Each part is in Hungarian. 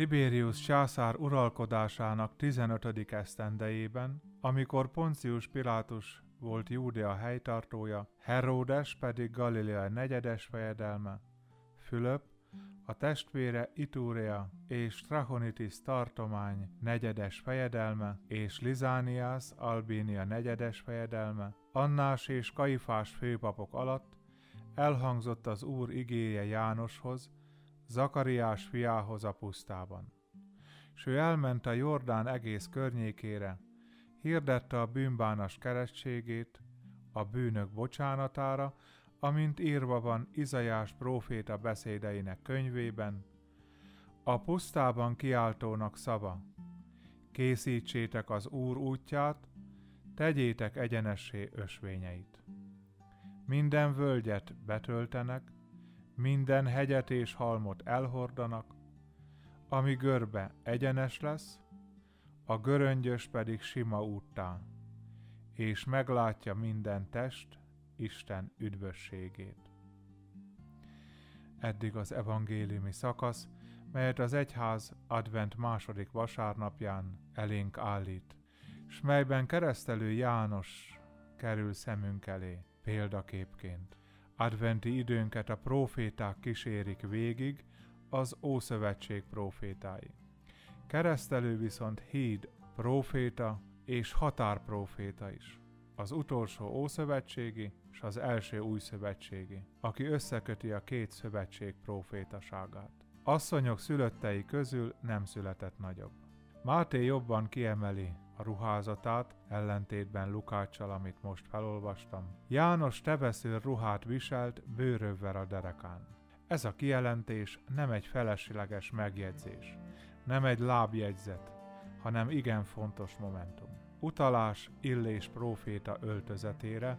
Tiberius császár uralkodásának 15. esztendejében, amikor Poncius Pilátus volt Júdea helytartója, Heródes pedig Galilea negyedes fejedelme, Fülöp, a testvére Itúrea és Trachonitis tartomány negyedes fejedelme, és Lizánias Albínia negyedes fejedelme, Annás és Kaifás főpapok alatt elhangzott az Úr igéje Jánoshoz, Zakariás fiához a pusztában. S ő elment a Jordán egész környékére, hirdette a bűnbánas keresztségét, a bűnök bocsánatára, amint írva van Izajás próféta beszédeinek könyvében, a pusztában kiáltónak szava, készítsétek az Úr útját, tegyétek egyenessé ösvényeit. Minden völgyet betöltenek, minden hegyet és halmot elhordanak, ami görbe egyenes lesz, a göröngyös pedig sima úttá, és meglátja minden test Isten üdvösségét. Eddig az evangéliumi szakasz, melyet az egyház advent második vasárnapján elénk állít, s melyben keresztelő János kerül szemünk elé példaképként. Adventi időnket a proféták kísérik végig, az Ószövetség profétái. Keresztelő viszont híd, proféta és határproféta is. Az utolsó ószövetségi és az első újszövetségi, aki összeköti a két szövetség profétaságát. Asszonyok szülöttei közül nem született nagyobb. Máté jobban kiemeli a ruházatát, ellentétben Lukáccsal, amit most felolvastam. János tevesző ruhát viselt bőrövvel a derekán. Ez a kijelentés nem egy felesleges megjegyzés, nem egy lábjegyzet, hanem igen fontos momentum. Utalás Illés próféta öltözetére,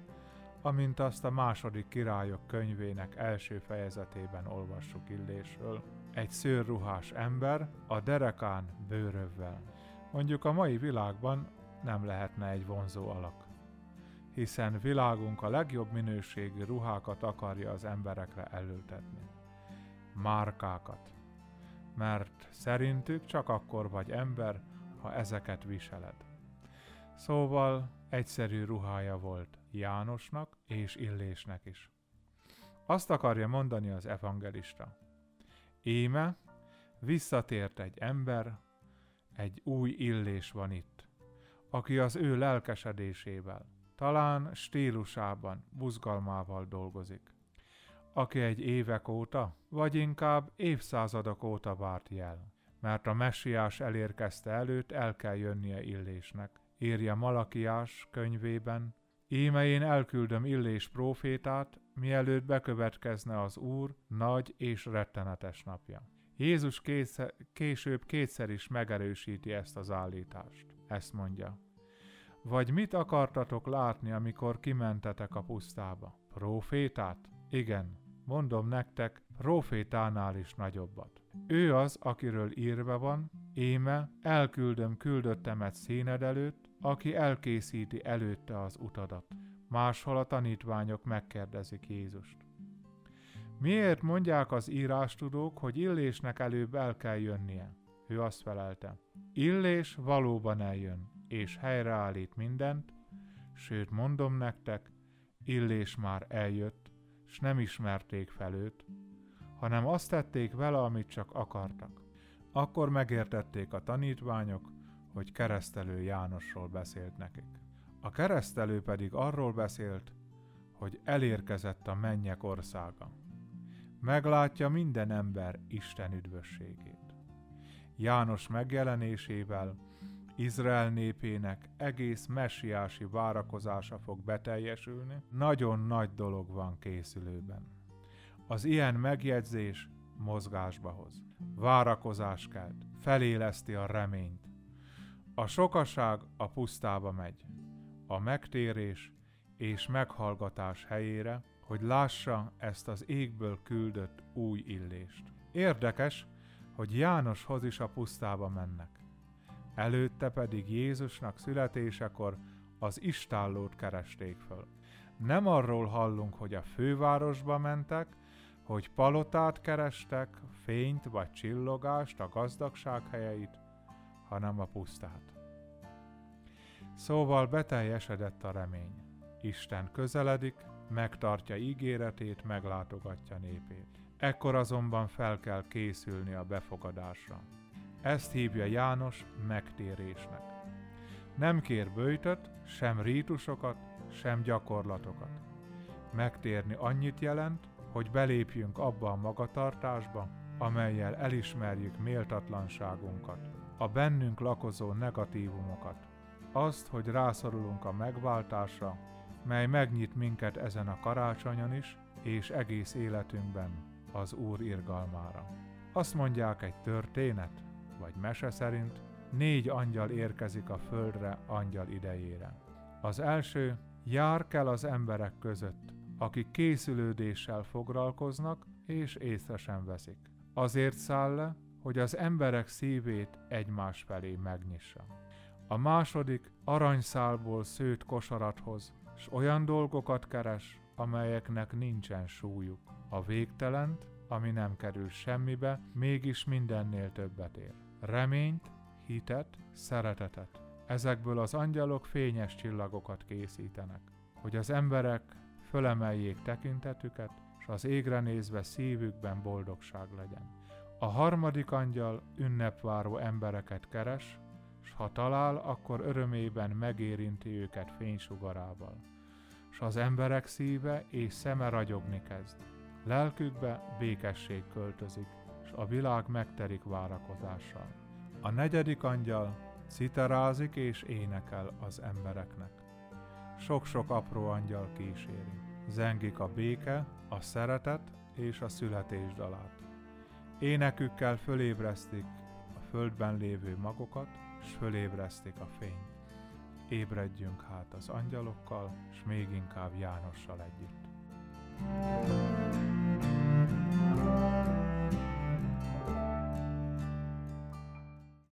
amint azt a második királyok könyvének első fejezetében olvassuk Illésről. Egy szőrruhás ember a derekán bőrövvel. Mondjuk a mai világban nem lehetne egy vonzó alak. Hiszen világunk a legjobb minőségű ruhákat akarja az emberekre elültetni. Márkákat. Mert szerintük csak akkor vagy ember, ha ezeket viseled. Szóval egyszerű ruhája volt Jánosnak és Illésnek is. Azt akarja mondani az evangelista. Íme, visszatért egy ember, egy új illés van itt, aki az ő lelkesedésével, talán stílusában, buzgalmával dolgozik, aki egy évek óta, vagy inkább évszázadok óta várt jel, mert a messiás elérkezte előtt el kell jönnie illésnek, írja Malakiás könyvében, Íme én elküldöm Illés prófétát, mielőtt bekövetkezne az Úr nagy és rettenetes napja. Jézus kétszer, később kétszer is megerősíti ezt az állítást. Ezt mondja. Vagy mit akartatok látni, amikor kimentetek a pusztába? Profétát? Igen, mondom nektek, profétánál is nagyobbat. Ő az, akiről írva van, éme, elküldöm küldöttemet színed előtt, aki elkészíti előtte az utadat. Máshol a tanítványok megkérdezik Jézust. Miért mondják az írástudók, hogy Illésnek előbb el kell jönnie? Ő azt felelte. Illés valóban eljön, és helyreállít mindent, sőt mondom nektek, Illés már eljött, s nem ismerték fel őt, hanem azt tették vele, amit csak akartak. Akkor megértették a tanítványok, hogy keresztelő Jánosról beszélt nekik. A keresztelő pedig arról beszélt, hogy elérkezett a mennyek országa. Meglátja minden ember Isten üdvösségét. János megjelenésével Izrael népének egész messiási várakozása fog beteljesülni, nagyon nagy dolog van készülőben. Az ilyen megjegyzés mozgásba hoz. Várakozás kelt, feléleszti a reményt. A sokaság a pusztába megy, a megtérés és meghallgatás helyére, hogy lássa ezt az égből küldött új illést. Érdekes, hogy Jánoshoz is a pusztába mennek. Előtte pedig Jézusnak születésekor az istállót keresték föl. Nem arról hallunk, hogy a fővárosba mentek, hogy palotát kerestek, fényt vagy csillogást, a gazdagság helyeit, hanem a pusztát. Szóval beteljesedett a remény. Isten közeledik, megtartja ígéretét, meglátogatja népét. Ekkor azonban fel kell készülni a befogadásra. Ezt hívja János megtérésnek. Nem kér bőjtöt, sem rítusokat, sem gyakorlatokat. Megtérni annyit jelent, hogy belépjünk abba a magatartásba, amelyel elismerjük méltatlanságunkat, a bennünk lakozó negatívumokat, azt, hogy rászorulunk a megváltásra, mely megnyit minket ezen a karácsonyon is, és egész életünkben az Úr irgalmára. Azt mondják egy történet, vagy mese szerint, négy angyal érkezik a földre angyal idejére. Az első jár kell az emberek között, akik készülődéssel foglalkoznak és észre sem veszik. Azért száll le, hogy az emberek szívét egymás felé megnyissa. A második aranyszálból szőtt kosarathoz, s olyan dolgokat keres, amelyeknek nincsen súlyuk. A végtelent, ami nem kerül semmibe, mégis mindennél többet ér. Reményt, hitet, szeretetet. Ezekből az angyalok fényes csillagokat készítenek, hogy az emberek fölemeljék tekintetüket, és az égre nézve szívükben boldogság legyen. A harmadik angyal ünnepváró embereket keres, s ha talál, akkor örömében megérinti őket fénysugarával. S az emberek szíve és szeme ragyogni kezd. Lelkükbe békesség költözik, s a világ megterik várakozással. A negyedik angyal citerázik és énekel az embereknek. Sok-sok apró angyal kíséri. Zengik a béke, a szeretet és a születés dalát. Énekükkel fölébresztik a földben lévő magokat, s fölébresztik a fényt. Ébredjünk hát az angyalokkal, s még inkább Jánossal együtt. thank you